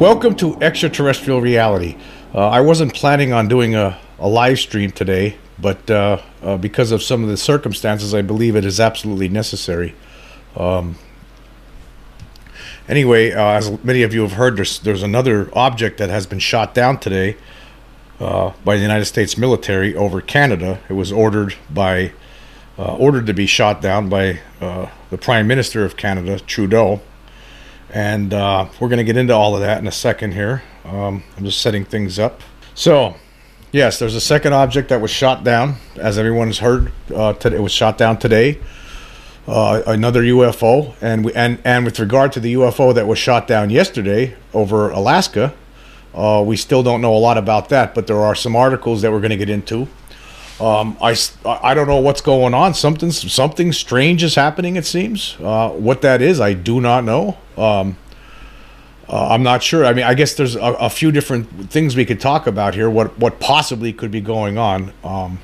Welcome to Extraterrestrial Reality. Uh, I wasn't planning on doing a, a live stream today, but uh, uh, because of some of the circumstances, I believe it is absolutely necessary. Um, anyway, uh, as many of you have heard, there's, there's another object that has been shot down today uh, by the United States military over Canada. It was ordered by uh, ordered to be shot down by the Prime Minister of Canada, Trudeau and uh, we're going to get into all of that in a second here. Um, I'm just setting things up. So, yes, there's a second object that was shot down, as everyone has heard. Uh, today, it was shot down today. Uh, another UFO, and we, and and with regard to the UFO that was shot down yesterday over Alaska, uh, we still don't know a lot about that. But there are some articles that we're going to get into. Um, I, I don't know what's going on. Something something strange is happening. It seems. Uh, what that is, I do not know. Um, uh, I'm not sure. I mean, I guess there's a, a, few different things we could talk about here. What what possibly could be going on? Um,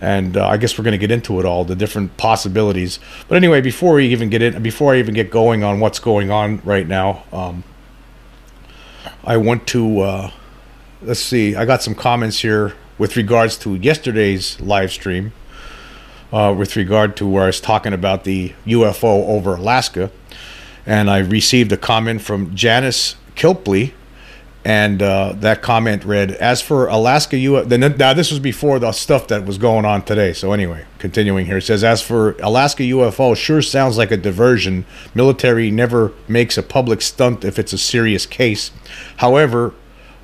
and uh, I guess we're going to get into it all, the different possibilities. But anyway, before we even get in, before I even get going on what's going on right now, um, I want to uh, let's see. I got some comments here with regards to yesterday's live stream, uh, with regard to where I was talking about the UFO over Alaska, and I received a comment from Janice Kilpley, and uh, that comment read, "As for Alaska UFO, now this was before the stuff that was going on today. So anyway, continuing here, it says, "As for Alaska UFO, sure sounds like a diversion. Military never makes a public stunt if it's a serious case. However,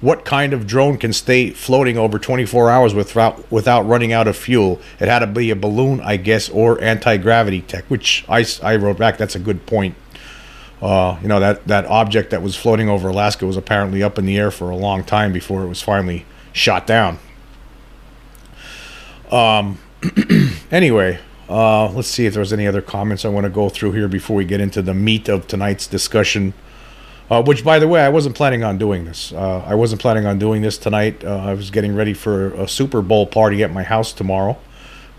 what kind of drone can stay floating over 24 hours without without running out of fuel? It had to be a balloon, I guess, or anti gravity tech. Which I, I wrote back. That's a good point. Uh, you know that that object that was floating over Alaska was apparently up in the air for a long time before it was finally shot down. Um. anyway, uh, let's see if there's any other comments I want to go through here before we get into the meat of tonight's discussion. Uh, which, by the way, I wasn't planning on doing this. Uh, I wasn't planning on doing this tonight. Uh, I was getting ready for a Super Bowl party at my house tomorrow,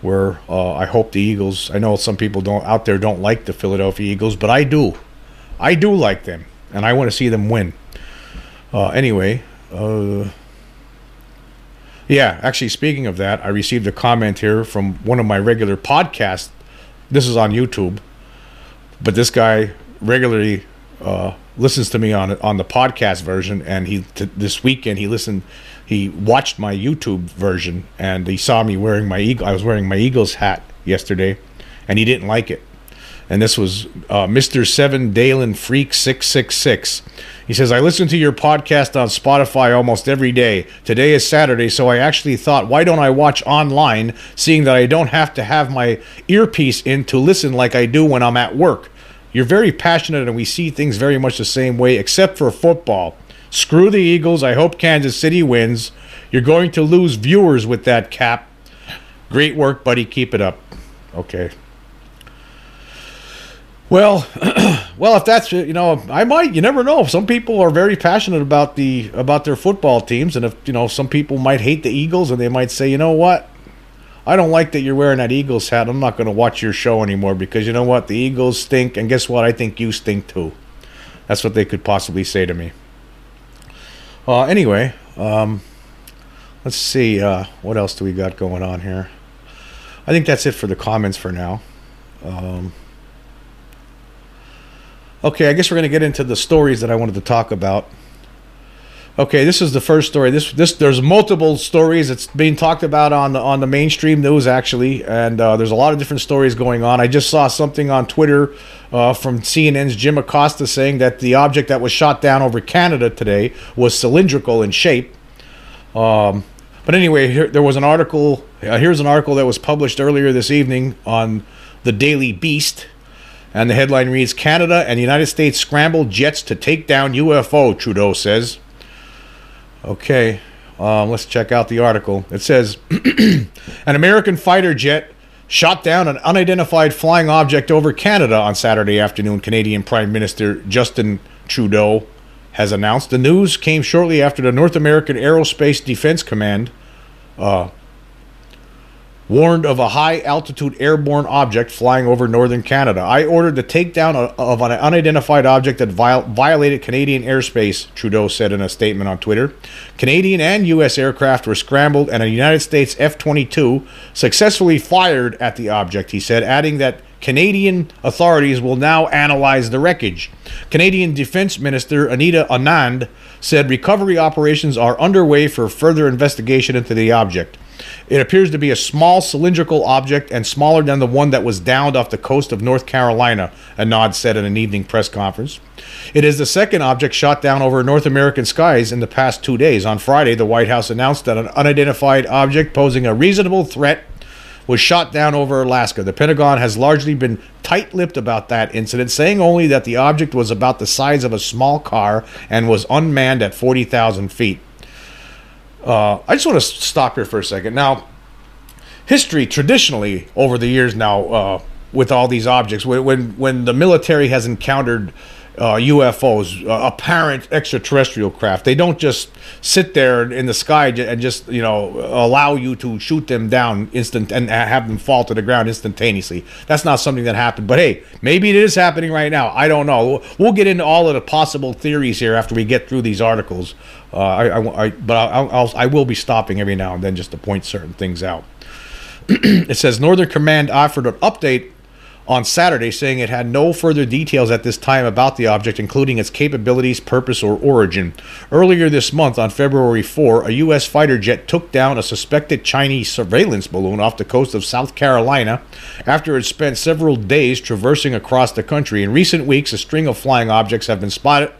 where uh, I hope the Eagles. I know some people don't out there don't like the Philadelphia Eagles, but I do. I do like them, and I want to see them win. Uh, anyway, uh, yeah. Actually, speaking of that, I received a comment here from one of my regular podcasts. This is on YouTube, but this guy regularly listens to me on on the podcast version, and he t- this weekend he listened, he watched my YouTube version, and he saw me wearing my eagle. I was wearing my Eagles hat yesterday, and he didn't like it. And this was uh, Mr. Seven Dalen Freak Six Six Six. He says, I listen to your podcast on Spotify almost every day. Today is Saturday, so I actually thought, why don't I watch online, seeing that I don't have to have my earpiece in to listen like I do when I'm at work? You're very passionate, and we see things very much the same way, except for football. Screw the Eagles. I hope Kansas City wins. You're going to lose viewers with that cap. Great work, buddy. Keep it up. Okay. Well, well, if that's you know, I might. You never know. Some people are very passionate about the about their football teams, and if you know, some people might hate the Eagles, and they might say, you know what, I don't like that you're wearing that Eagles hat. I'm not going to watch your show anymore because you know what? The Eagles stink, and guess what? I think you stink too. That's what they could possibly say to me. Uh, anyway, um, let's see. Uh, what else do we got going on here? I think that's it for the comments for now. Um, okay, I guess we're going to get into the stories that I wanted to talk about. Okay, this is the first story. This this there's multiple stories. It's being talked about on the on the mainstream news actually, and uh, there's a lot of different stories going on. I just saw something on Twitter uh, from CNN's Jim Acosta saying that the object that was shot down over Canada today was cylindrical in shape. Um, but anyway, here, there was an article. Uh, here's an article that was published earlier this evening on the Daily Beast. And the headline reads Canada and the United States scramble jets to take down UFO, Trudeau says. Okay, um, let's check out the article. It says An American fighter jet shot down an unidentified flying object over Canada on Saturday afternoon, Canadian Prime Minister Justin Trudeau has announced. The news came shortly after the North American Aerospace Defense Command. Uh, warned of a high altitude airborne object flying over northern Canada. I ordered the takedown of an unidentified object that viol- violated Canadian airspace, Trudeau said in a statement on Twitter. Canadian and U.S. aircraft were scrambled, and a United States F 22 successfully fired at the object, he said, adding that Canadian authorities will now analyze the wreckage. Canadian Defense Minister Anita Anand said recovery operations are underway for further investigation into the object. It appears to be a small cylindrical object and smaller than the one that was downed off the coast of North Carolina, Anand said in an evening press conference. It is the second object shot down over North American skies in the past two days. On Friday, the White House announced that an unidentified object posing a reasonable threat was shot down over Alaska. The Pentagon has largely been tight lipped about that incident, saying only that the object was about the size of a small car and was unmanned at 40,000 feet. Uh, I just want to stop here for a second. Now, history traditionally over the years now uh, with all these objects, when, when the military has encountered uh, UFOs, uh, apparent extraterrestrial craft. They don't just sit there in the sky and just you know allow you to shoot them down instant and have them fall to the ground instantaneously. That's not something that happened. But hey, maybe it is happening right now. I don't know. We'll get into all of the possible theories here after we get through these articles. Uh, I, I, I, but I'll, I'll, I will be stopping every now and then just to point certain things out. it says Northern Command offered an update on Saturday, saying it had no further details at this time about the object, including its capabilities, purpose, or origin. Earlier this month, on February 4, a U.S. fighter jet took down a suspected Chinese surveillance balloon off the coast of South Carolina after it spent several days traversing across the country. In recent weeks, a string of flying objects have been spotted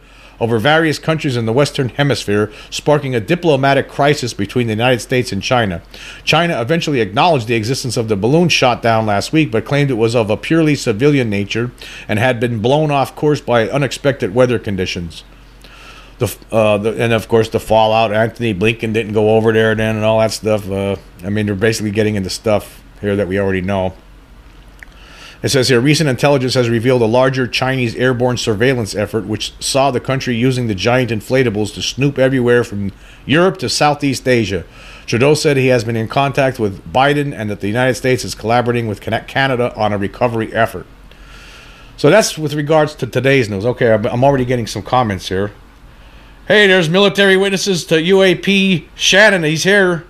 over various countries in the Western Hemisphere, sparking a diplomatic crisis between the United States and China. China eventually acknowledged the existence of the balloon shot down last week, but claimed it was of a purely civilian nature and had been blown off course by unexpected weather conditions. The, uh, the, and of course the fallout. Antony Blinken didn't go over there then, and all that stuff. Uh, I mean, they're basically getting into stuff here that we already know. It says here recent intelligence has revealed a larger Chinese airborne surveillance effort, which saw the country using the giant inflatables to snoop everywhere from Europe to Southeast Asia. Trudeau said he has been in contact with Biden and that the United States is collaborating with Canada on a recovery effort. So that's with regards to today's news. Okay, I'm already getting some comments here. Hey, there's military witnesses to UAP Shannon. He's here.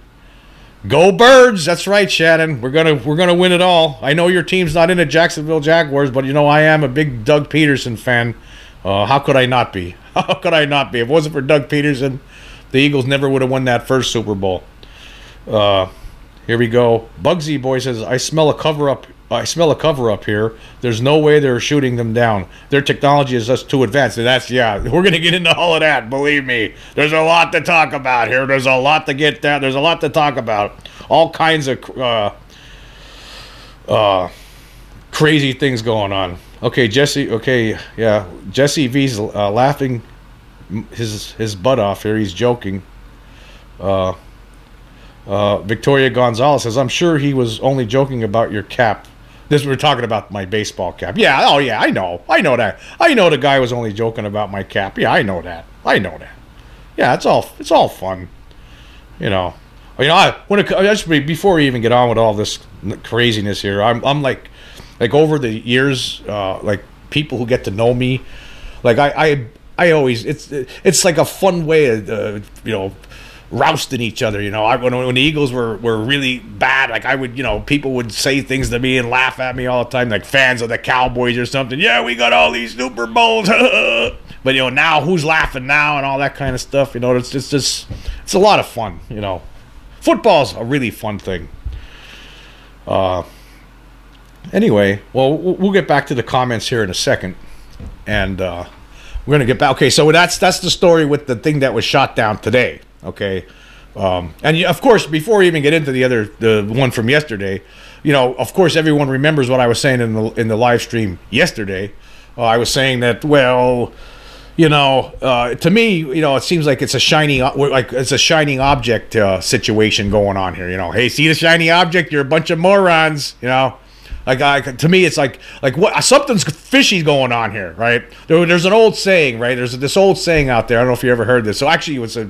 Go birds! That's right, Shannon. We're gonna we're gonna win it all. I know your team's not in the Jacksonville Jaguars, but you know I am a big Doug Pederson fan. Uh, how could I not be? How could I not be? If it wasn't for Doug Pederson, the Eagles never would have won that first Super Bowl. Uh, here we go. Bugsy Boy says, "I smell a cover up. I smell a cover up here. There's no way they're shooting them down. Their technology is just too advanced." And that's yeah. We're gonna get into all of that. Believe me. There's a lot to talk about here. There's a lot to get down. There's a lot to talk about. All kinds of uh, uh, crazy things going on. Okay, Jesse. Okay, yeah. Jesse V's uh, laughing his his butt off here. He's joking. Uh, uh, Victoria Gonzalez says, "I'm sure he was only joking about your cap." This we're talking about my baseball cap. Yeah, oh yeah, I know, I know that. I know the guy was only joking about my cap. Yeah, I know that. I know that. Yeah, it's all it's all fun. You know, you know. I when it just before we even get on with all this craziness here, I'm I'm like like over the years, uh, like people who get to know me, like I I I always it's it's like a fun way of uh, you know rousting each other. You know, I, when, when the Eagles were, were really bad, like I would, you know, people would say things to me and laugh at me all the time, like fans of the Cowboys or something. Yeah, we got all these Super Bowls. but you know, now who's laughing now and all that kind of stuff. You know, it's just, it's, it's a lot of fun. You know, football's a really fun thing. Uh, anyway, well, we'll get back to the comments here in a second, and uh, we're gonna get back. Okay, so that's that's the story with the thing that was shot down today. Okay. Um, and of course, before we even get into the other, the one from yesterday, you know, of course, everyone remembers what I was saying in the in the live stream yesterday. Uh, I was saying that, well, you know, uh, to me, you know, it seems like it's a shiny, like it's a shining object uh, situation going on here. You know, hey, see the shiny object? You're a bunch of morons. You know, like I, to me, it's like like what something's fishy going on here, right? There, there's an old saying, right? There's this old saying out there. I don't know if you ever heard this. So actually, it was a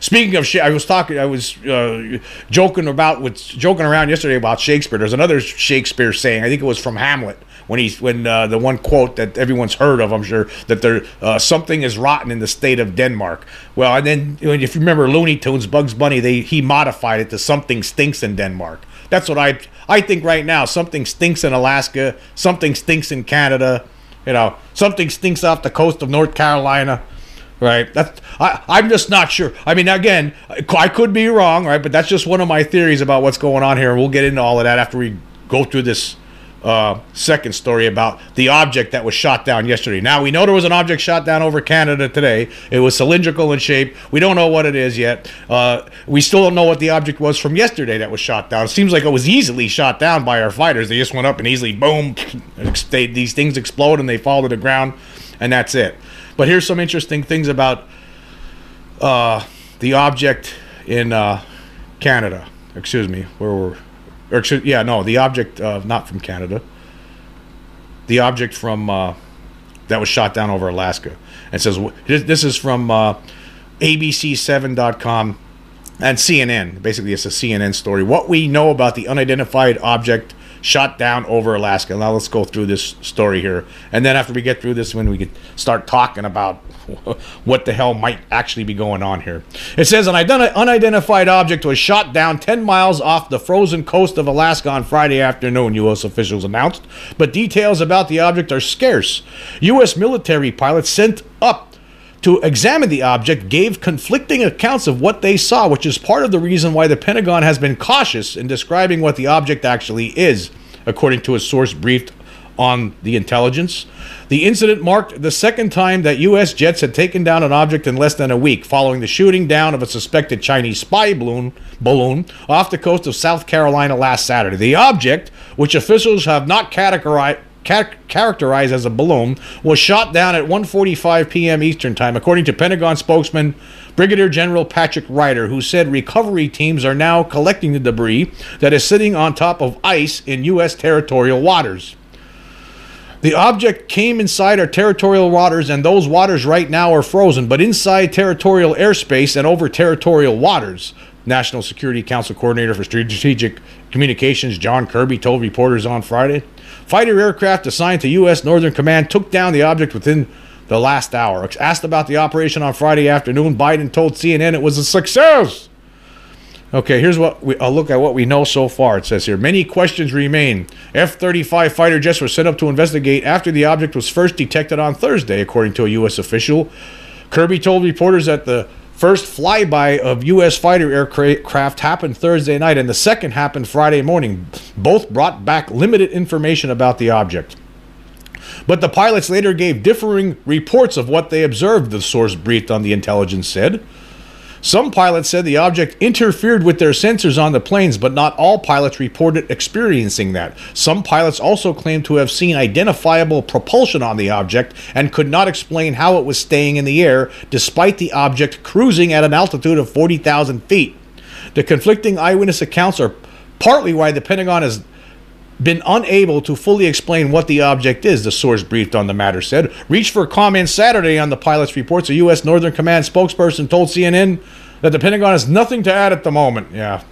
speaking of, I was talking, I was uh, joking about with joking around yesterday about Shakespeare. There's another Shakespeare saying. I think it was from Hamlet when he's when uh, the one quote that everyone's heard of, I'm sure that there uh, something is rotten in the state of Denmark. Well, and then if you remember Looney Tunes, Bugs Bunny, they he modified it to something stinks in Denmark. That's what I I think right now. Something stinks in Alaska. Something stinks in Canada. You know, something stinks off the coast of North Carolina. Right. That's I, I'm just not sure. I mean, again, I could be wrong, right? But that's just one of my theories about what's going on here, and we'll get into all of that after we go through this uh, second story about the object that was shot down yesterday. Now we know there was an object shot down over Canada today. It was cylindrical in shape. We don't know what it is yet. Uh, we still don't know what the object was from yesterday that was shot down. It seems like it was easily shot down by our fighters. They just went up and easily boom, they, these things explode and they fall to the ground, and that's it. But here's some interesting things about uh, the object in uh, Canada. Excuse me, where were or yeah, no, the object uh, not from Canada. The object from uh, that was shot down over Alaska. And says this is from uh, ABC7.com and CNN. Basically, it's a CNN story. What we know about the unidentified object shot down over Alaska. Now let's go through this story here, and then after we get through this, when we can start talking about what the hell might actually be going on here. It says an unidentified object was shot down 10 miles off the frozen coast of Alaska on Friday afternoon, U.S. officials announced, but details about the object are scarce. U.S. military pilots sent up to examine the object gave conflicting accounts of what they saw, which is part of the reason why the Pentagon has been cautious in describing what the object actually is, according to a source briefed on the intelligence. The incident marked the second time that U.S. jets had taken down an object in less than a week, following the shooting down of a suspected Chinese spy balloon, balloon off the coast of South Carolina last Saturday. The object, which officials have not categorized, characterized as a balloon, was shot down at 1:45 p.m. Eastern Time, according to Pentagon spokesman Brigadier General Patrick Ryder, who said recovery teams are now collecting the debris that is sitting on top of ice in U.S. territorial waters. The object came inside our territorial waters, and those waters right now are frozen, but inside territorial airspace and over territorial waters. National Security Council Coordinator for Strategic Communications John Kirby told reporters on Friday. Fighter aircraft assigned to U.S. Northern Command took down the object within the last hour. Asked about the operation on Friday afternoon, Biden told CNN it was a success. Okay, here's what we, I'll look at what we know so far. It says here many questions remain. F 35 fighter jets were sent up to investigate after the object was first detected on Thursday, according to a U.S. official. Kirby told reporters that the First flyby of U.S. fighter aircraft happened Thursday night, and the second happened Friday morning. Both brought back limited information about the object. But the pilots later gave differing reports of what they observed, the source briefed on the intelligence said. Some pilots said the object interfered with their sensors on the planes, but not all pilots reported experiencing that. Some pilots also claimed to have seen identifiable propulsion on the object and could not explain how it was staying in the air despite the object cruising at an altitude of 40,000 feet. The conflicting eyewitness accounts are partly why the Pentagon has been unable to fully explain what the object is, the source briefed on the matter said. Reached for comment Saturday on the pilot's reports. A U.S. Northern Command spokesperson told CNN that the Pentagon has nothing to add at the moment. Yeah.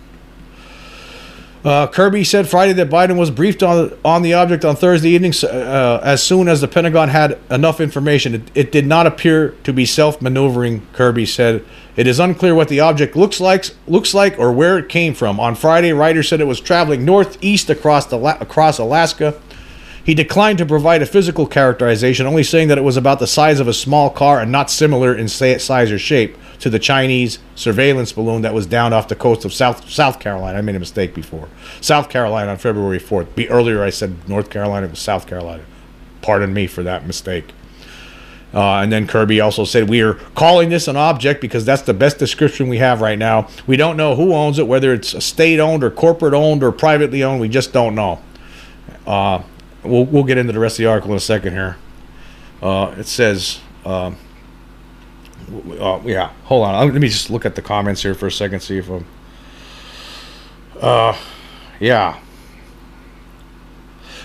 Uh, Kirby said Friday that Biden was briefed on on the object on Thursday evening uh, as soon as the Pentagon had enough information. It, it did not appear to be self-maneuvering. Kirby said it is unclear what the object looks like looks like or where it came from. On Friday, Ryder said it was traveling northeast across the across Alaska. He declined to provide a physical characterization, only saying that it was about the size of a small car and not similar in size or shape to the Chinese surveillance balloon that was down off the coast of South South Carolina. I made a mistake before. South Carolina on February 4th. Be, earlier I said North Carolina, it was South Carolina. Pardon me for that mistake. Uh, and then Kirby also said, We are calling this an object because that's the best description we have right now. We don't know who owns it, whether it's state owned or corporate owned or privately owned. We just don't know. Uh, we'll, we'll get into the rest of the article in a second here. Uh, it says, uh, uh, yeah, hold on. Let me just look at the comments here for a second, see if I'm. Uh, yeah.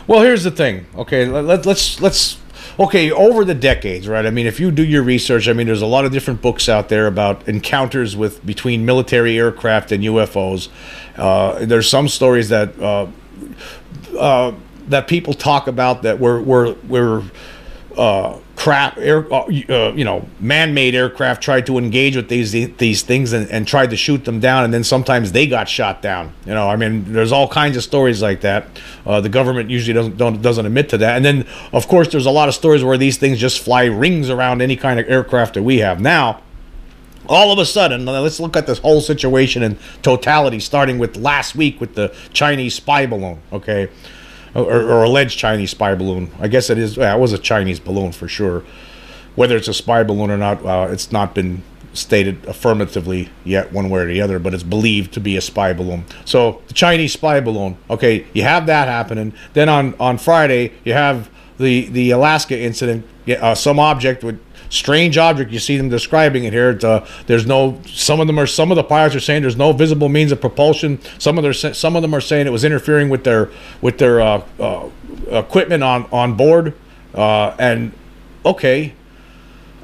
Well, here's the thing. Okay, let, let's let's okay, over the decades, right? I mean, if you do your research, I mean, there's a lot of different books out there about encounters with between military aircraft and UFOs. Uh, there's some stories that uh, uh, that people talk about that were were were uh, crap air uh, uh, you know man-made aircraft tried to engage with these these things and, and tried to shoot them down and then sometimes they got shot down you know? I mean there's all kinds of stories like that. Uh, the government usually doesn't doesn't admit to that. And then of course there's a lot of stories where these things just fly rings around any kind of aircraft that we have. Now all of a sudden, let's look at this whole situation in totality, starting with last week with the Chinese spy balloon. Okay, or, or alleged Chinese spy balloon. I guess it is. It was a Chinese balloon for sure. Whether it's a spy balloon or not, uh, it's not been stated affirmatively yet, one way or the other. But it's believed to be a spy balloon. So the Chinese spy balloon. Okay, you have that happening. Then on on Friday, you have the the Alaska incident. Uh, some object with strange object. You see them describing it here. Uh, there's no. Some of them are. Some of the pilots are saying there's no visible means of propulsion. Some of their. Some of them are saying it was interfering with their with their uh, uh, equipment on on board. Uh, and okay,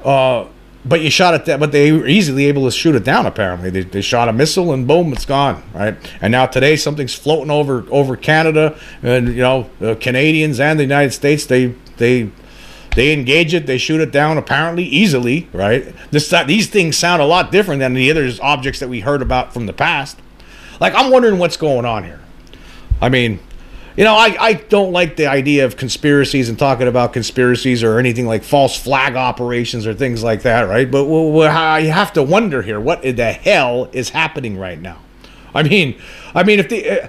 uh, but you shot it. But they were easily able to shoot it down. Apparently, they, they shot a missile and boom, it's gone. Right. And now today, something's floating over over Canada, and you know, the Canadians and the United States. They they they engage it, they shoot it down apparently easily, right? This these things sound a lot different than the other objects that we heard about from the past. Like I'm wondering what's going on here. I mean, you know, I, I don't like the idea of conspiracies and talking about conspiracies or anything like false flag operations or things like that, right? But I have to wonder here, what the hell is happening right now? I mean, I mean, if the uh,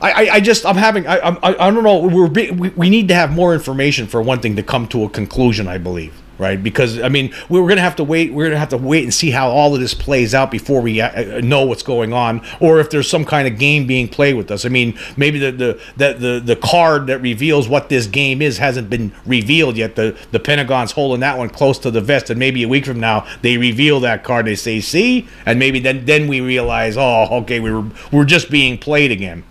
I, I, just I'm having I, I I don't know we're we, we need to have more information for one thing to come to a conclusion I believe right? Because I mean we're gonna have to wait we're gonna have to wait and see how all of this plays out before we uh, uh, know what's going on or if there's some kind of game being played with us. I mean maybe the the the the, the card that reveals what this game is hasn't been revealed yet. The the Pentagon's holding that one close to the vest and maybe a week from now they reveal that card they say see? And maybe then then we realize oh okay we were we're just being played again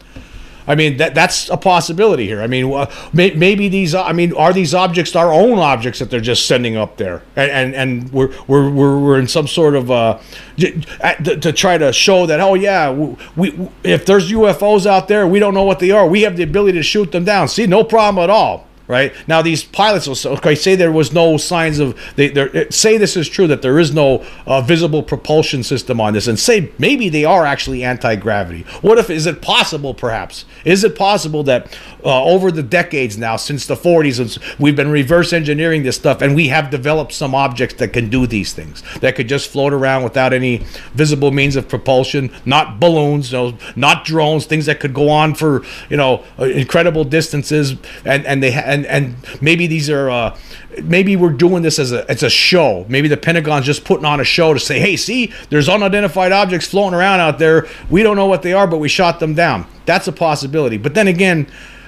I mean, that that's a possibility here. I mean, may, maybe these. I mean, are these objects our own objects that they're just sending up there, and and, and we're, we're we're in some sort of uh, to, to try to show that oh yeah, we if there's UFOs out there, we don't know what they are. We have the ability to shoot them down. See, no problem at all right? Now these pilots will say, okay say there was no signs of they say this is true that there is no uh, visible propulsion system on this and say maybe they are actually anti-gravity. What if is it possible perhaps? Is it possible that uh, over the decades now since the 40s we've been reverse engineering this stuff and we have developed some objects that can do these things that could just float around without any visible means of propulsion not balloons know, not drones things that could go on for you know uh, incredible distances and and they ha- and and maybe these are uh, maybe we're doing this as a it's a show. Maybe the Pentagon's just putting on a show to say, hey, see, there's unidentified objects floating around out there. We don't know what they are, but we shot them down. That's a possibility. But then again.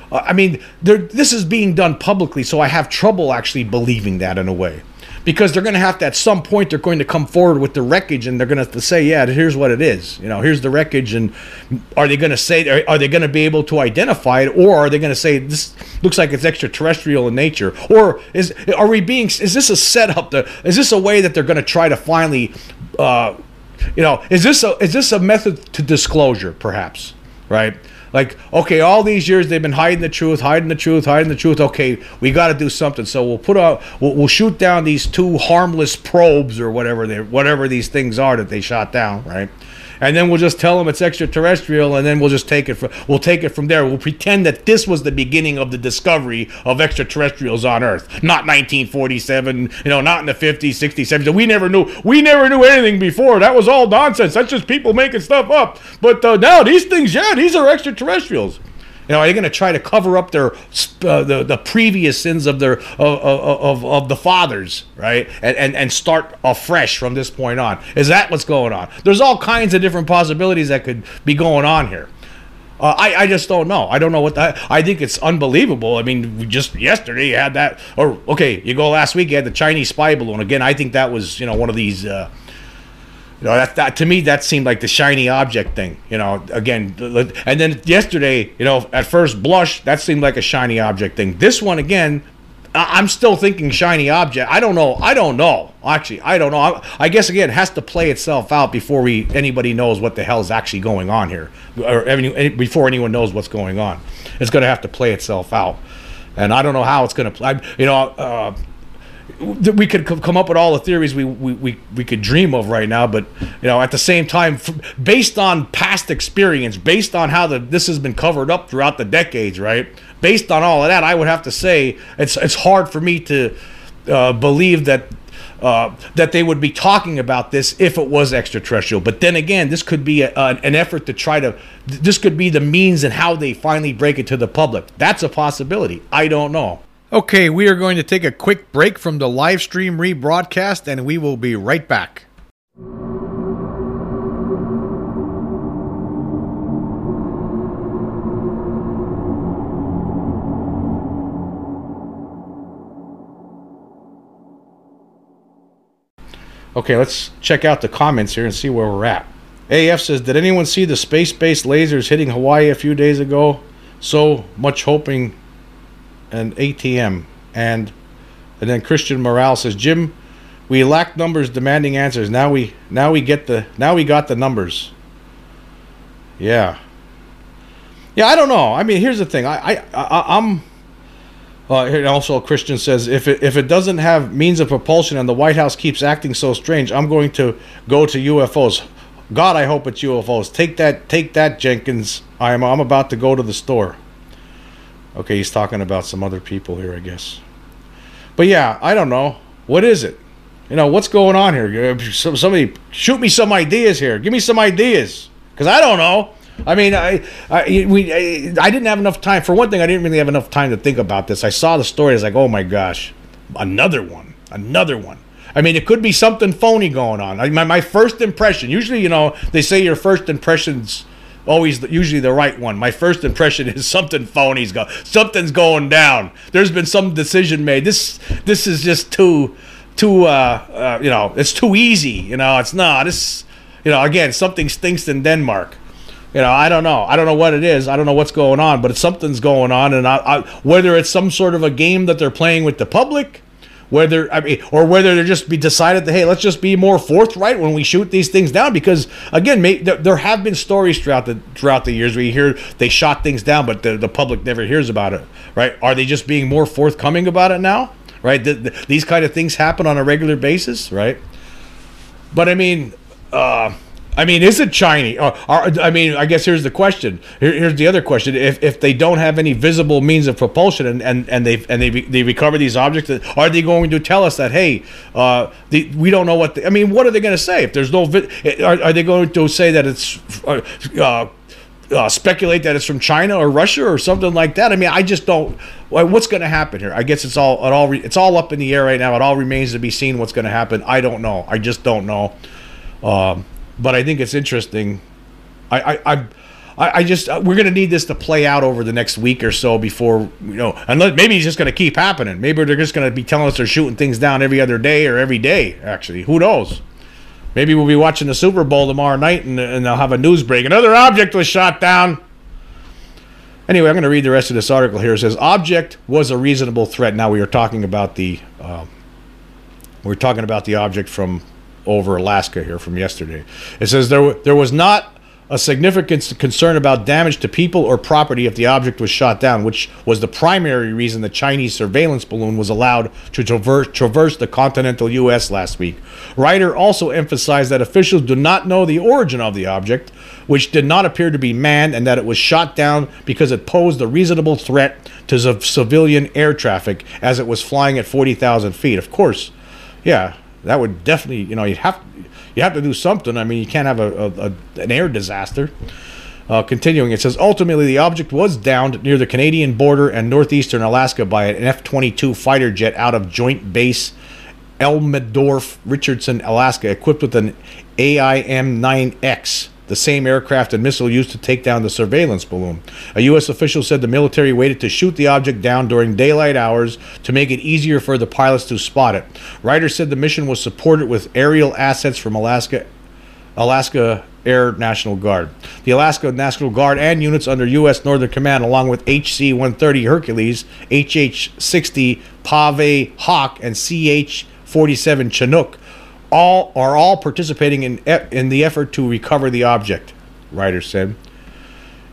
Uh, I mean, this is being done publicly, so I have trouble actually believing that in a way because they're going to have to at some point they're going to come forward with the wreckage and they're going to have to say yeah here's what it is. You know here's the wreckage and are they going to say are they going to be able to identify it or are they going to say this looks like it's extraterrestrial in nature? Or is are we being is this a setup to, is this a way that they're going to try to finally uh, you know is this a is this a method to disclosure perhaps right like, okay, all these years they've been hiding the truth, hiding the truth, hiding the truth. Okay, we got to do something. So we'll put out, we'll, we'll, shoot down these two harmless probes or whatever they, whatever these things are that they shot down, right? And then we'll just tell them it's extraterrestrial, and then we'll just take it from we'll take it from there. We'll pretend that this was the beginning of the discovery of extraterrestrials on Earth, not 1947, you know, not in the 50s, 60s, 70s. We never knew we never knew anything before. That was all nonsense. That's just people making stuff up. But uh, now these things, yeah, these are extraterrestrials. You know, are they going to try to cover up their uh, the the previous sins of their of, of, of the fathers, right? And, and and start afresh from this point on? Is that what's going on? There's all kinds of different possibilities that could be going on here. Uh, I, I just don't know. I don't know what that. I think it's unbelievable. I mean, just yesterday you had that, or okay, you go last week you had the Chinese spy balloon again. I think that was you know one of these. Uh, you know, that, that to me that seemed like the shiny object thing. You know, again, and then yesterday, you know, at first blush, that seemed like a shiny object thing. This one again, I'm still thinking shiny object. I don't know. I don't know. Actually, I don't know. I, guess again, it has to play itself out before we anybody knows what the hell is actually going on here, or any, before anyone knows what's going on. It's going to have to play itself out, and I don't know how it's going to play. You know, uh, we could come up with all the theories we, we, we, we could dream of right now, but you know, at the same time, based on past experience, based on how the this has been covered up throughout the decades, right? Based on all of that, I would have to say it's it's hard for me to uh, believe that uh, that they would be talking about this if it was extraterrestrial. But then again, this could be a, a, an effort to try to. This could be the means and how they finally break it to the public. That's a possibility. I don't know. Okay, we are going to take a quick break from the live stream rebroadcast and we will be right back. Okay, let's check out the comments here and see where we're at. AF says, Did anyone see the space based lasers hitting Hawaii a few days ago? So much hoping an ATM. And and then Christian Morales says, Jim, we lack numbers demanding answers. Now we now we get the now we got the numbers. Yeah. Yeah, I don't know. I mean, here's the thing. I I, I am uh, here also, Christian says if it if it doesn't have means of propulsion and the White House keeps acting so strange, I'm going to go to UFOs. God, I hope it's UFOs. Take that, take that, Jenkins. I'm I'm about to go to the store. Okay, he's talking about some other people here, I guess. But yeah, I don't know. What is it? You know, what's going on here? Uh, somebody shoot me some ideas here. Give me some ideas. Because I don't know. I mean, I, I we I, I, didn't have enough time. For one thing, I didn't really have enough time to think about this. I saw the story. I was like, oh my gosh, another one, another one. I mean, it could be something phony going on. I, my, my first impression, usually, you know, they say your first impressions always usually the right one. My first impression is something phony's go something's going down. There's been some decision made. This this is just too too uh, uh, you know it's too easy. You know it's not. This you know again something stinks in Denmark. You know I don't know. I don't know what it is. I don't know what's going on, but something's going on, and I, I, whether it's some sort of a game that they're playing with the public whether I mean, or whether they're just be decided that hey, let's just be more forthright when we shoot these things down. Because again, may, there, there, have been stories throughout the throughout the years where you hear they shot things down, but the, the public never hears about it. Right? Are they just being more forthcoming about it now? Right? The, the, these kind of things happen on a regular basis, right? But I mean. Uh, I mean, is it Chinese? Or, or, I mean, I guess here's the question. Here, here's the other question: If, if they don't have any visible means of propulsion and, and, and they and they they recover these objects, are they going to tell us that hey, uh, the, we don't know what? The, I mean, what are they going to say if there's no? Are, are they going to say that it's? Uh, uh, uh, speculate that it's from China or Russia or something like that. I mean, I just don't. What's going to happen here? I guess it's all it all it's all up in the air right now. It all remains to be seen what's going to happen. I don't know. I just don't know. Um, but I think it's interesting. I, I, I I, just uh, we're going to need this to play out over the next week or so before you know, and maybe it's just going to keep happening. Maybe they're just going to be telling us they're shooting things down every other day or every day. Actually, who knows? Maybe we'll be watching the Super Bowl tomorrow night and, and they'll have a news break. Another object was shot down. Anyway, I'm going to read the rest of this article here. It says object was a reasonable threat. Now we are talking about the uh, we're talking about the object from over Alaska here from yesterday. It says there there was not a significant concern about damage to people or property if the object was shot down, which was the primary reason the Chinese surveillance balloon was allowed to traverse, traverse the continental U.S. last week. Ryder also emphasized that officials do not know the origin of the object, which did not appear to be manned, and that it was shot down because it posed a reasonable threat to civilian air traffic as it was flying at 40,000 feet. Of course, yeah, that would definitely, you know, you have you have to do something. I mean, you can't have a, a, a an air disaster. Uh, continuing, it says ultimately the object was downed near the Canadian border and northeastern Alaska by an F 22 fighter jet out of Joint Base Elmendorf, Richardson, Alaska, equipped with an AIM 9X the same aircraft and missile used to take down the surveillance balloon. A U.S. official said the military waited to shoot the object down during daylight hours to make it easier for the pilots to spot it. Ryder said the mission was supported with aerial assets from Alaska, Alaska Air National Guard. The Alaska National Guard and units under U.S. Northern Command, along with HC 130 Hercules, HH 60 Pave Hawk, and CH 47 Chinook, all are all participating in, in the effort to recover the object, Ryder said.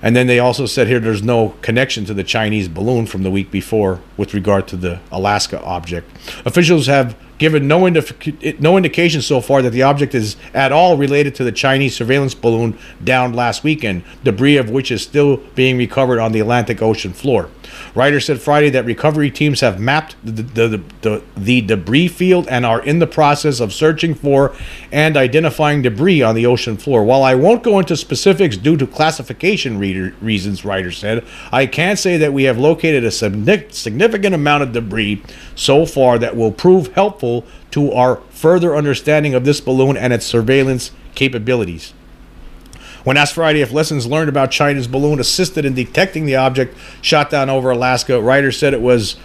And then they also said here there's no connection to the Chinese balloon from the week before with regard to the Alaska object. Officials have given no, indi- no indication so far that the object is at all related to the Chinese surveillance balloon downed last weekend, debris of which is still being recovered on the Atlantic Ocean floor. Ryder said Friday that recovery teams have mapped the, the, the, the, debris field and are in the process of searching for and identifying debris on the ocean floor. While I won't go into specifics due to classification reasons, Ryder said, I can say that we have located a significant amount of debris so far that will prove helpful to our further understanding of this balloon and its surveillance capabilities. When asked Friday if lessons learned about China's balloon assisted in detecting the object shot down over Alaska, Ryder said it was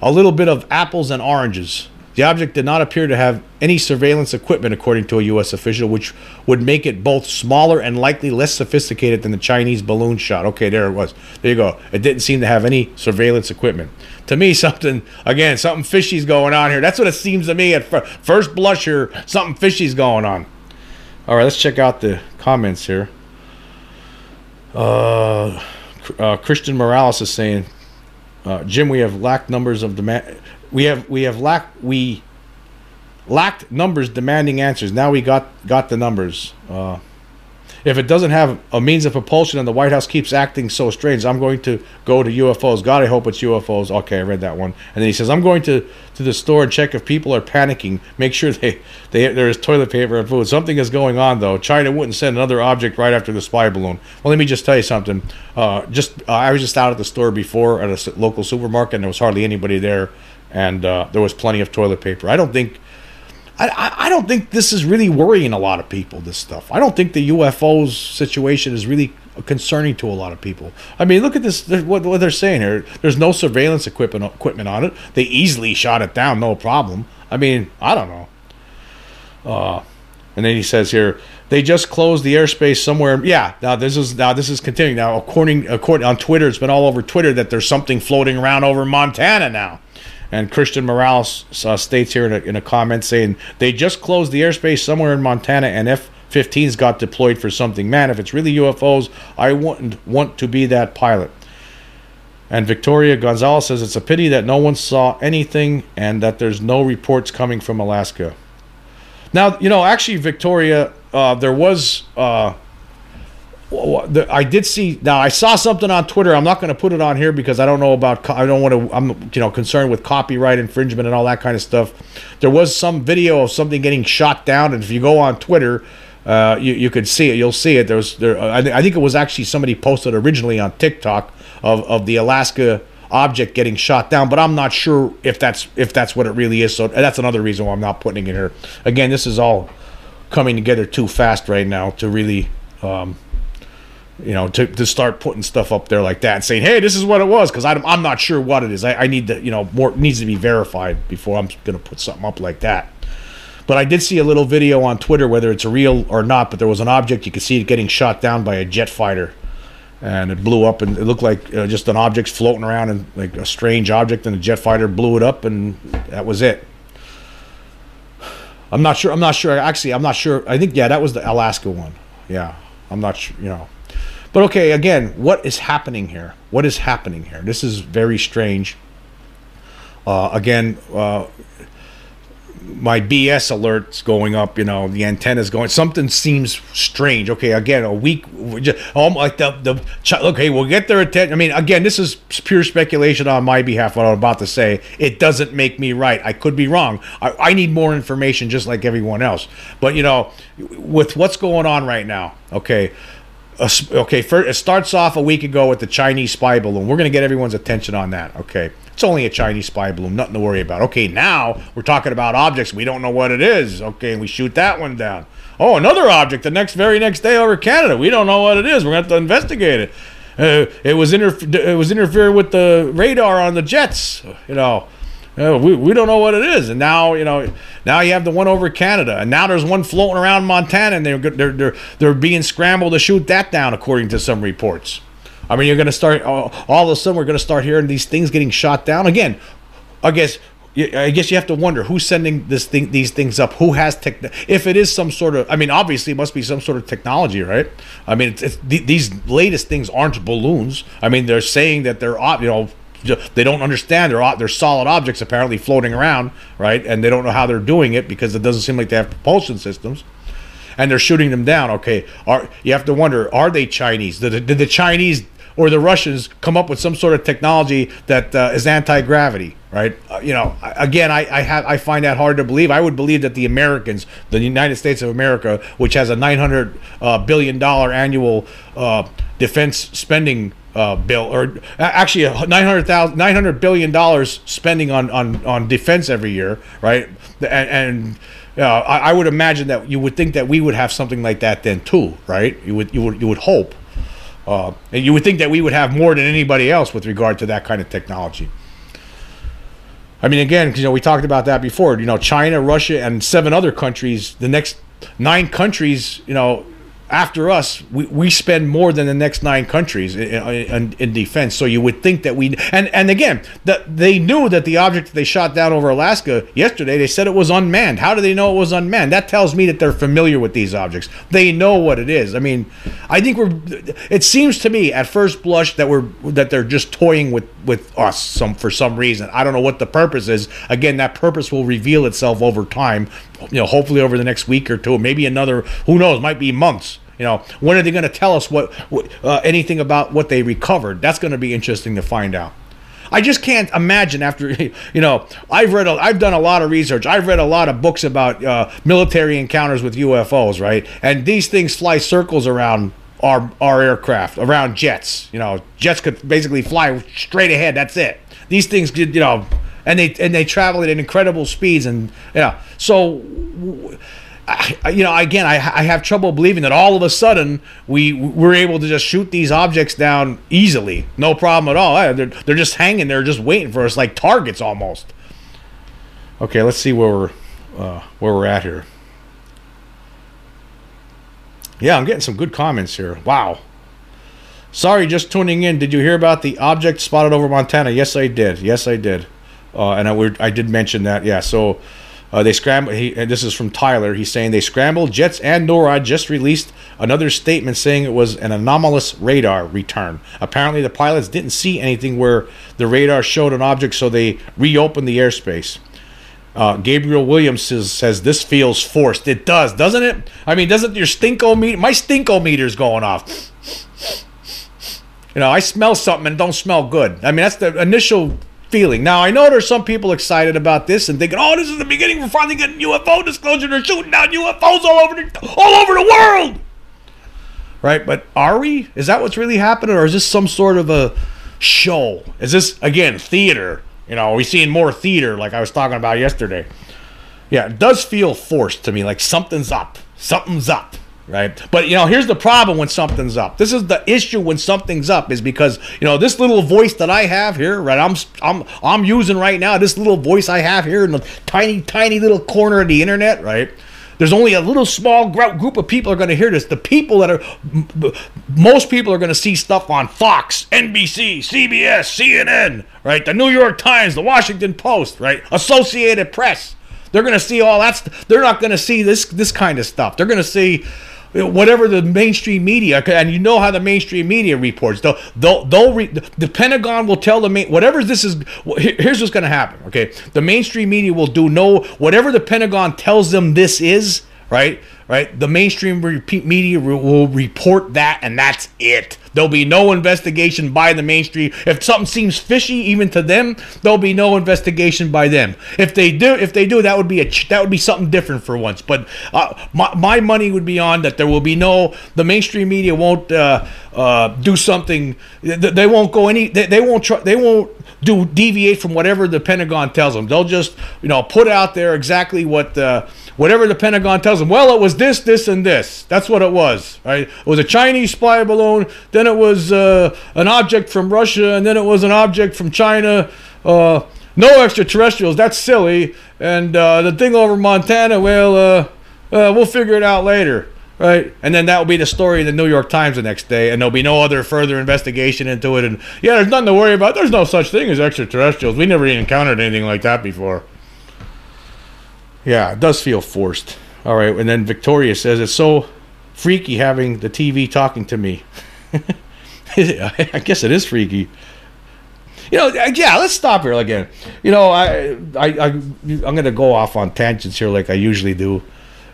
a little bit of apples and oranges. The object did not appear to have any surveillance equipment, according to a U.S. official, which would make it both smaller and likely less sophisticated than the Chinese balloon shot. Okay, there it was. There you go. It didn't seem to have any surveillance equipment. To me, something, again, something fishy's going on here. That's what it seems to me at first blush here. Something fishy's going on. All right, let's check out the comments here. Uh, uh, Christian Morales is saying, uh, Jim, we have lacked numbers of demand. We have we have lacked we lacked numbers demanding answers. Now we got got the numbers. Uh, if it doesn't have a means of propulsion and the White House keeps acting so strange, I'm going to go to UFOs. God, I hope it's UFOs. Okay, I read that one. And then he says, I'm going to, to the store and check if people are panicking. Make sure they, they there is toilet paper and food. Something is going on, though. China wouldn't send another object right after the spy balloon. Well, let me just tell you something. Uh, just uh, I was just out at the store before at a local supermarket, and there was hardly anybody there, and uh, there was plenty of toilet paper. I don't think I, I don't think this is really worrying a lot of people. This stuff. I don't think the UFOs situation is really concerning to a lot of people. I mean, look at this. What, what they're saying here. There's no surveillance equipment equipment on it. They easily shot it down, no problem. I mean, I don't know. Uh, and then he says here they just closed the airspace somewhere. Yeah, now this is now this is continuing. Now according according on Twitter, it's been all over Twitter that there's something floating around over Montana now. And Christian Morales uh, states here in a, in a comment saying they just closed the airspace somewhere in Montana and F 15s got deployed for something. Man, if it's really UFOs, I wouldn't want to be that pilot. And Victoria Gonzalez says it's a pity that no one saw anything and that there's no reports coming from Alaska. Now, you know, actually, Victoria, uh, there was uh, I did see now. I saw something on Twitter. I'm not going to put it on here because I don't know about. I don't want to. I'm you know concerned with copyright infringement and all that kind of stuff. There was some video of something getting shot down, and if you go on Twitter, uh, you you could see it. You'll see it. There was there. I, th- I think it was actually somebody posted originally on TikTok of of the Alaska object getting shot down, but I'm not sure if that's if that's what it really is. So that's another reason why I'm not putting it here. Again, this is all coming together too fast right now to really. Um, you know, to, to start putting stuff up there like that and saying, hey, this is what it was, because I'm, I'm not sure what it is. I, I need to, you know, more needs to be verified before I'm going to put something up like that. But I did see a little video on Twitter, whether it's real or not, but there was an object, you could see it getting shot down by a jet fighter. And it blew up, and it looked like uh, just an object floating around, and like a strange object, and a jet fighter blew it up, and that was it. I'm not sure. I'm not sure. Actually, I'm not sure. I think yeah, that was the Alaska one. Yeah, I'm not sure. You know, but okay, again, what is happening here? What is happening here? This is very strange. Uh, again, uh, my BS alerts going up. You know, the antenna's going. Something seems strange. Okay, again, a week. Just, oh, like the the. Okay, we'll get their attention. I mean, again, this is pure speculation on my behalf. What I'm about to say, it doesn't make me right. I could be wrong. I, I need more information, just like everyone else. But you know, with what's going on right now, okay okay, first, it starts off a week ago with the Chinese spy balloon. We're going to get everyone's attention on that. Okay. It's only a Chinese spy balloon, nothing to worry about. Okay, now we're talking about objects. We don't know what it is. Okay, and we shoot that one down. Oh, another object the next very next day over Canada. We don't know what it is. We're going to have to investigate it. Uh, it was inter- it was interfering with the radar on the jets. You know, Uh, we, we don't know what it is, and now you know. Now you have the one over Canada, and now there's one floating around Montana, and they're they're they're, they're being scrambled to shoot that down, according to some reports. I mean, you're going to start all, all of a sudden we're going to start hearing these things getting shot down again. I guess I guess you have to wonder who's sending this thing, these things up. Who has tech? If it is some sort of, I mean, obviously it must be some sort of technology, right? I mean, it's, it's, these latest things aren't balloons. I mean, they're saying that they're, you know, they don't understand. They're they're solid objects apparently floating around, right? And they don't know how they're doing it because it doesn't seem like they have propulsion systems. And they're shooting them down. Okay, are you have to wonder: Are they Chinese? Did, did the Chinese or the Russians come up with some sort of technology that uh, is anti gravity, right? Uh, you know, again, I I, have, I find that hard to believe. I would believe that the Americans, the United States of America, which has a nine hundred uh, billion dollar annual uh, defense spending uh, bill, or actually 900, 900 billion dollars spending on, on, on defense every year, right? And, and uh, I, I, would imagine that you would think that we would have something like that then too, right? You would you would you would hope. Uh, and you would think that we would have more than anybody else with regard to that kind of technology. I mean, again, you know, we talked about that before. You know, China, Russia, and seven other countries. The next nine countries, you know, after us, we, we spend more than the next nine countries in, in, in, defense. So you would think that we and and again that they knew that the object that they shot down over Alaska yesterday. They said it was unmanned. How do they know it was unmanned? That tells me that they're familiar with these objects. They know what it is. I mean, I think we're. It seems to me at first blush that we're that they're just toying with with us some for some reason. I don't know what the purpose is. Again, that purpose will reveal itself over time you know, hopefully over the next week or two, maybe another, who knows, might be months. You know, when are they going to tell us what, uh, anything about what they recovered? That's going to be interesting to find out. I just can't imagine after you know I've read a, I've done a lot of research. I've read a lot of books about uh, military encounters with UFOs, right? And these things fly circles around our our aircraft, around jets. You know, jets could basically fly straight ahead. That's it. These things, could you know, and they and they travel at incredible speeds and yeah. So I, you know again I, I have trouble believing that all of a sudden we we're able to just shoot these objects down easily. No problem at all. They're, they're just hanging there just waiting for us like targets almost. Okay let's see where we're uh, where we're at here. Yeah i'm getting some good comments here. Wow. Sorry just tuning in. Did you hear about the object spotted over montana? Yes i did. Yes i did uh, and I, I did mention that, yeah. So uh, they scrambled. This is from Tyler. He's saying they scrambled. Jets and NORAD just released another statement saying it was an anomalous radar return. Apparently, the pilots didn't see anything where the radar showed an object, so they reopened the airspace. Uh, Gabriel Williams says, says this feels forced. It does, doesn't it? I mean, doesn't your stinko meter? My stinko meter's going off. You know, I smell something and don't smell good. I mean, that's the initial feeling. Now I know there's some people excited about this and thinking, "Oh, this is the beginning. We're finally getting UFO disclosure. They're shooting down UFOs all over the all over the world." Right? But are we? Is that what's really happening, or is this some sort of a show? Is this again theater? You know, are we seeing more theater like I was talking about yesterday? Yeah, it does feel forced to me, like something's up. Something's up right? But you know, here's the problem when something's up. This is the issue when something's up is because you know this little voice that I have here, right? I'm I'm I'm using right now. This little voice I have here in the tiny tiny little corner of the internet, right? There's only a little small group of people are going to hear this. The people that are, most people are going to see stuff on Fox, NBC, CBS, CNN, right? The New York Times, the Washington Post, right? Associated Press. They're going to see all that. St- they're not going to see this this kind of stuff. They're going to see whatever the mainstream media and you know how the mainstream media reports they'll they'll, they'll re, the pentagon will tell the main whatever this is here's what's going to happen okay the mainstream media will do no whatever the pentagon tells them this is right right? The mainstream media will report that, and that's it. There'll be no investigation by the mainstream. If something seems fishy, even to them, there'll be no investigation by them. If they do, if they do, that would be a that would be something different for once. But uh, my, my money would be on that. There will be no the mainstream media won't uh, uh, do something. They won't go any. They, they won't try. They won't do deviate from whatever the Pentagon tells them. They'll just you know put out there exactly what uh, whatever the Pentagon tells them. Well, it was this, this, and this. That's what it was. Right? It was a Chinese spy balloon. Then it was uh, an object from Russia, and then it was an object from China. Uh, no extraterrestrials. That's silly. And uh, the thing over Montana, well, uh, uh, we'll figure it out later. Right, and then that will be the story in the New York Times the next day, and there'll be no other further investigation into it. And yeah, there's nothing to worry about. There's no such thing as extraterrestrials. We never even encountered anything like that before. Yeah, it does feel forced. All right, and then Victoria says it's so freaky having the TV talking to me. I guess it is freaky. You know, yeah. Let's stop here again. You know, I, I, I I'm gonna go off on tangents here like I usually do.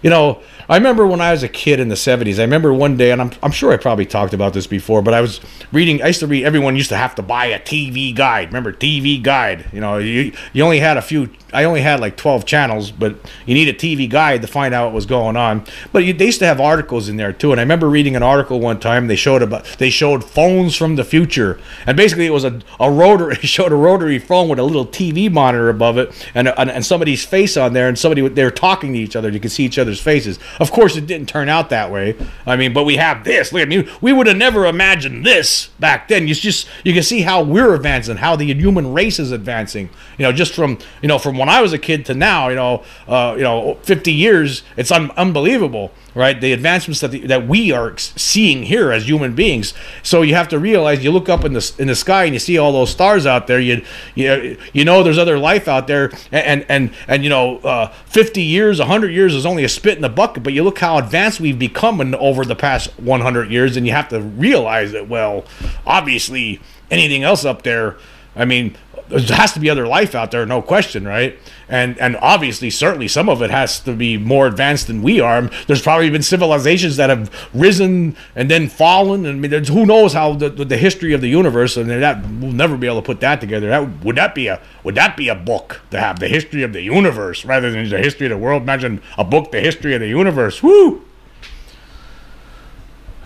You know, I remember when I was a kid in the 70s, I remember one day, and I'm, I'm sure I probably talked about this before, but I was reading, I used to read, everyone used to have to buy a TV guide. Remember, TV guide? You know, you, you only had a few, I only had like 12 channels, but you need a TV guide to find out what was going on. But you, they used to have articles in there too. And I remember reading an article one time, they showed about, they showed phones from the future. And basically it was a, a rotary, it showed a rotary phone with a little TV monitor above it and, and, and somebody's face on there and somebody, they were talking to each other. You could see each other's faces. Of course, it didn't turn out that way. I mean, but we have this. Look, I mean, we would have never imagined this back then. You just you can see how we're advancing, how the human race is advancing. You know, just from you know from when I was a kid to now. You know, uh, you know, 50 years. It's un- unbelievable right? The advancements that the, that we are seeing here as human beings. So you have to realize you look up in the in the sky and you see all those stars out there. You you you know there's other life out there, and and and you know, uh, 50 years, 100 years is only a spit in the bucket. But you look how advanced we've become in, over the past 100 years, and you have to realize that well, obviously anything else up there. I mean, there has to be other life out there, no question, right? And and obviously, certainly, some of it has to be more advanced than we are. There's probably been civilizations that have risen and then fallen. I mean, who knows how the, the history of the universe, and that we'll never be able to put that together. That would that be a would that be a book to have the history of the universe rather than the history of the world? Imagine a book, the history of the universe. Woo!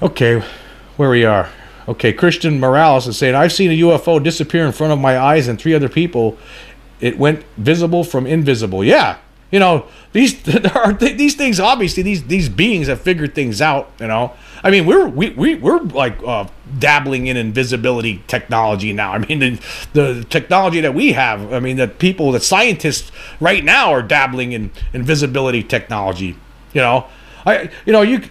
Okay, where we are. Okay, Christian Morales is saying, I've seen a UFO disappear in front of my eyes and three other people. It went visible from invisible. Yeah. You know, these there are th- these things obviously these these beings have figured things out, you know. I mean, we're we, we we're like uh, dabbling in invisibility technology now. I mean, the, the technology that we have, I mean, that people, the scientists right now are dabbling in invisibility technology, you know. I you know, you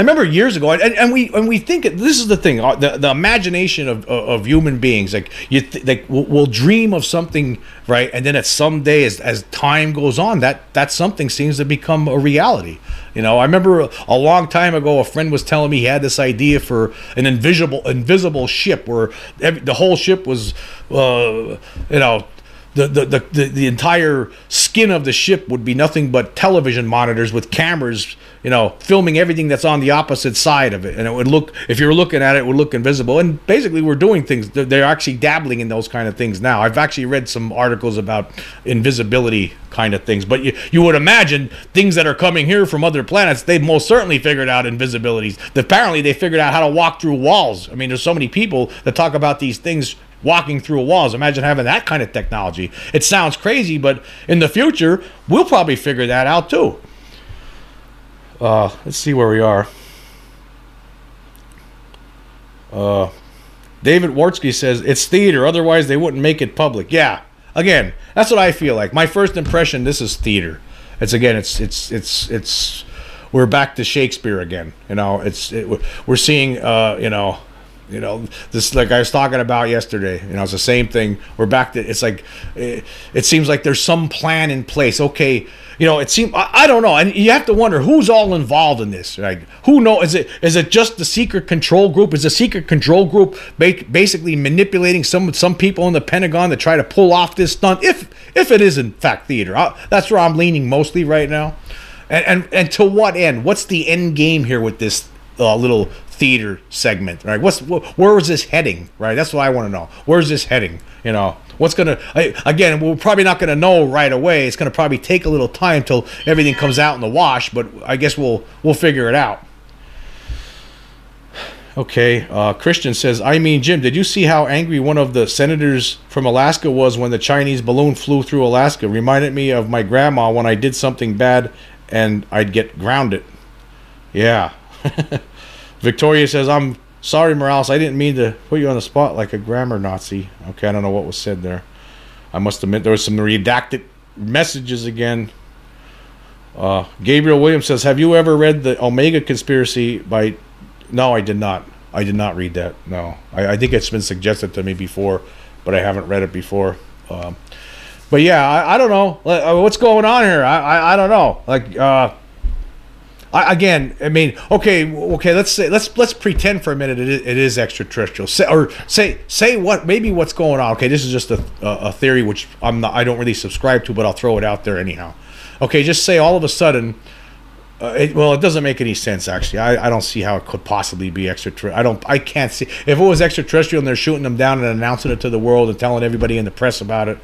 I remember years ago, and, and we and we think this is the thing, uh, the, the imagination of, of human beings, like you, th- like we'll, we'll, dream of something, right, and then at some day, as, as time goes on, that that something seems to become a reality. You know, I remember a, a long time ago, a friend was telling me he had this idea for an invisible invisible ship where every, the whole ship was, uh, you know, the, the, the, the, entire skin of the ship would be nothing but television monitors with cameras, you know, filming everything that's on the opposite side of it. And it would look, if you're looking at it, it would look invisible. And basically, we're doing things, they're actually dabbling in those kind of things now. I've actually read some articles about invisibility kind of things. But you, you would imagine things that are coming here from other planets, they've most certainly figured out invisibilities. Apparently, they figured out how to walk through walls. I mean, there's so many people that talk about these things walking through walls. Imagine having that kind of technology. It sounds crazy, but in the future, we'll probably figure that out too. Uh, let's see where we are. Uh, David Wartsky says it's theater, otherwise they wouldn't make it public. Yeah, again, that's what I feel like. My first impression, this is theater. It's again, it's it's it's it's. We're back to Shakespeare again. You know, it's it, we're seeing. Uh, you know, you know, this like I was talking about yesterday. You know, it's the same thing. We're back to. It's like it, it seems like there's some plan in place. Okay, you know, it seems I, I, don't know, and you have to wonder who's all involved in this. Right? Who know? Is it is it just the secret control group? Is the secret control group basically manipulating some some people in the Pentagon to try to pull off this stunt? If if it is in fact theater, I, that's where I'm leaning mostly right now. And, and and to what end? What's the end game here with this uh, little theater segment, right? What's where is this heading, right? That's what I want to know. Where's this heading? You know, what's gonna I, again? We're probably not gonna know right away. It's gonna probably take a little time till everything comes out in the wash, but I guess we'll we'll figure it out. Okay, uh, Christian says, I mean, Jim, did you see how angry one of the senators from Alaska was when the Chinese balloon flew through Alaska? Reminded me of my grandma when I did something bad and I'd get grounded. Yeah. Victoria says, I'm sorry, Morales. I didn't mean to put you on the spot like a grammar Nazi. Okay, I don't know what was said there. I must admit there was some redacted messages again. Uh, Gabriel Williams says, "Have you ever read the Omega Conspiracy by?" No, I did not. I did not read that. No, I, I think it's been suggested to me before, but I haven't read it before. Um, but yeah, I, I don't know uh, what's going on here. I I, I don't know. Like uh, I, again, I mean, okay, okay. Let's say let's let's pretend for a minute it is, it is extraterrestrial. Say, or say say what maybe what's going on. Okay, this is just a, a theory which I'm not I don't really subscribe to, but I'll throw it out there anyhow. Okay, just say all of a sudden. Uh, it, well, it doesn't make any sense actually. I, I don't see how it could possibly be extraterrestrial. I don't. I can't see if it was extraterrestrial and they're shooting them down and announcing it to the world and telling everybody in the press about it.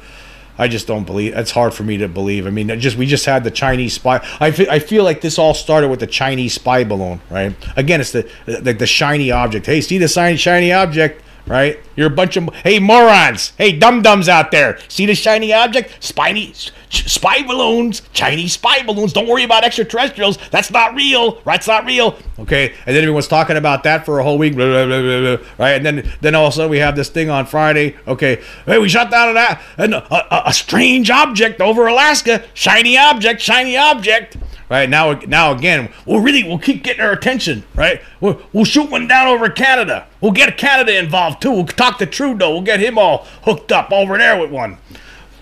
I just don't believe. It's hard for me to believe. I mean, just we just had the Chinese spy. I feel, I feel like this all started with the Chinese spy balloon, right? Again, it's the the, the shiny object. Hey, see the shiny shiny object, right? You're a bunch of hey morons, hey dum dums out there. See the shiny object? Spiny spy balloons, Chinese spy balloons. Don't worry about extraterrestrials. That's not real. That's not real. Okay, and then everyone's talking about that for a whole week, blah, blah, blah, right? And then then also we have this thing on Friday. Okay, hey, we shut down an, a, a, a strange object over Alaska. Shiny object, shiny object. Right now, now again, we'll really we'll keep getting our attention. Right, we'll, we'll shoot one down over Canada. We'll get Canada involved too. We'll talk to Trudeau. We'll get him all hooked up over there with one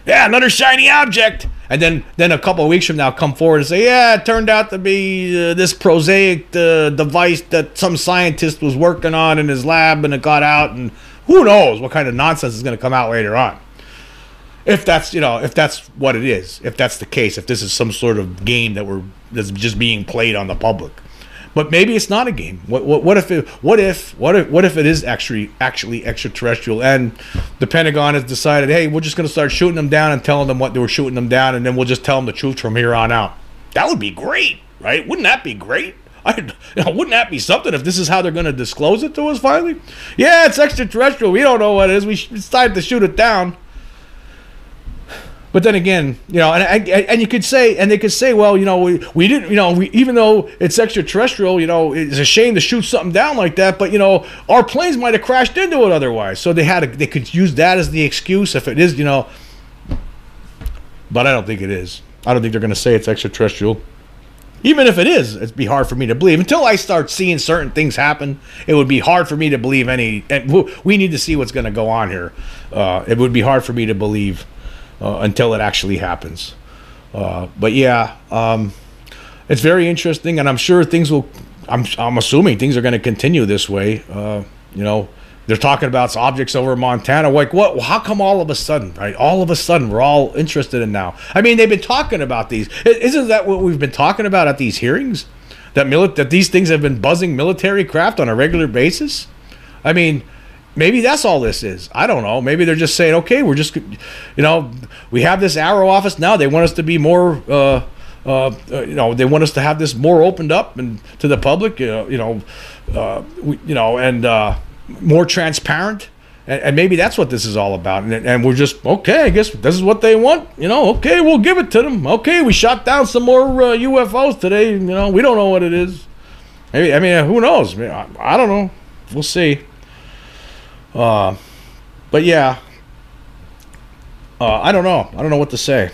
yeah, another shiny object. And then, then a couple of weeks from now, come forward and say, yeah, it turned out to be uh, this prosaic uh, device that some scientist was working on in his lab, and it got out, and who knows what kind of nonsense is going to come out later on. If that's you know, if that's what it is, if that's the case, if this is some sort of game that we're that's just being played on the public. But maybe it's not a game. What, what, what if it, what if what if what if it is actually actually extraterrestrial and the Pentagon has decided, hey, we're just going to start shooting them down and telling them what they were shooting them down, and then we'll just tell them the truth from here on out. That would be great, right? Wouldn't that be great? I, wouldn't that be something if this is how they're going to disclose it to us finally? Yeah, it's extraterrestrial. We don't know what it is. We decided to shoot it down. But then again, you know, and, and you could say, and they could say, well, you know, we, we didn't, you know, we, even though it's extraterrestrial, you know, it's a shame to shoot something down like that. But you know, our planes might have crashed into it otherwise. So they had, a, they could use that as the excuse if it is, you know. But I don't think it is. I don't think they're going to say it's extraterrestrial. Even if it is, it'd be hard for me to believe. Until I start seeing certain things happen, it would be hard for me to believe any. And we need to see what's going to go on here. Uh, it would be hard for me to believe uh, until it actually happens. Uh, but yeah, um, it's very interesting, and I'm sure things will. I'm I'm assuming things are going to continue this way. Uh, you know, they're talking about objects over Montana. Like, what? How come all of a sudden, right? All of a sudden, we're all interested in now. I mean, they've been talking about these. Isn't that what we've been talking about at these hearings? That mili- that these things have been buzzing military craft on a regular basis. I mean, maybe that's all this is. I don't know. Maybe they're just saying, okay, we're just, you know, we have this AARO office now. They want us to be more, uh, uh, you know, they want us to have this more opened up and to the public, uh, you know, uh, we, you know, and uh, more transparent. And, and, maybe that's what this is all about. And, and, we're just okay. I guess this is what they want. You know, okay, we'll give it to them. Okay, we shot down some more UFOs uh, today. You know, we don't know what it is. Maybe I mean, who knows? I don't know. We'll see. Uh, but yeah, uh, I don't know. I don't know what to say.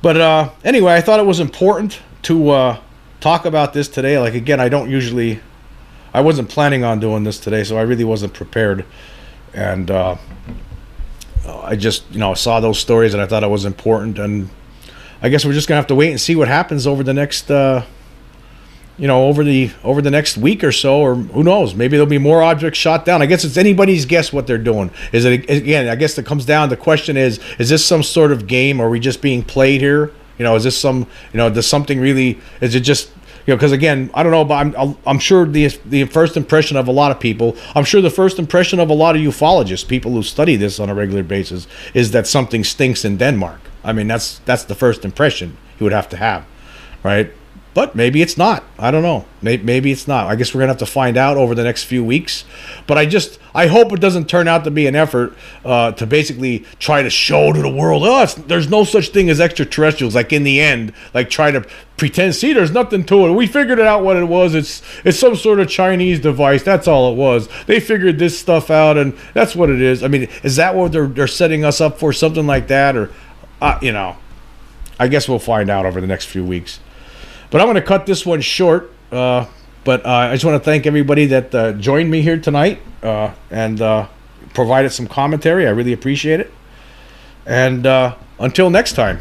But uh, anyway, I thought it was important to uh, talk about this today. Like again, I don't usually, I wasn't planning on doing this today, so I really wasn't prepared, and uh, I just you know saw those stories and I thought it was important, and I guess we're just gonna have to wait and see what happens over the next uh, you know, over the over the next week or so, or who knows? Maybe there'll be more objects shot down. I guess it's anybody's guess what they're doing. Is it again? I guess it comes down. The question is: Is this some sort of game? Are we just being played here? You know, is this some? You know, does something really? Is it just? You know, because again, I don't know, but I'm I'm sure the the first impression of a lot of people, I'm sure the first impression of a lot of ufologists, people who study this on a regular basis, is that something stinks in Denmark. I mean, that's that's the first impression you would have to have, right? But maybe it's not. I don't know. Maybe, it's not. I guess we're gonna have to find out over the next few weeks. But I just I hope it doesn't turn out to be an effort uh, to basically try to show to the world, oh, there's no such thing as extraterrestrials. Like in the end, like try to pretend, see, there's nothing to it. We figured it out what it was. It's it's some sort of Chinese device. That's all it was. They figured this stuff out, and that's what it is. I mean, is that what they're they're setting us up for? Something like that, or uh, you know, I guess we'll find out over the next few weeks. But I'm going to cut this one short. Uh, but uh, I just want to thank everybody that uh, joined me here tonight uh, and uh, provided some commentary. I really appreciate it. And uh, until next time.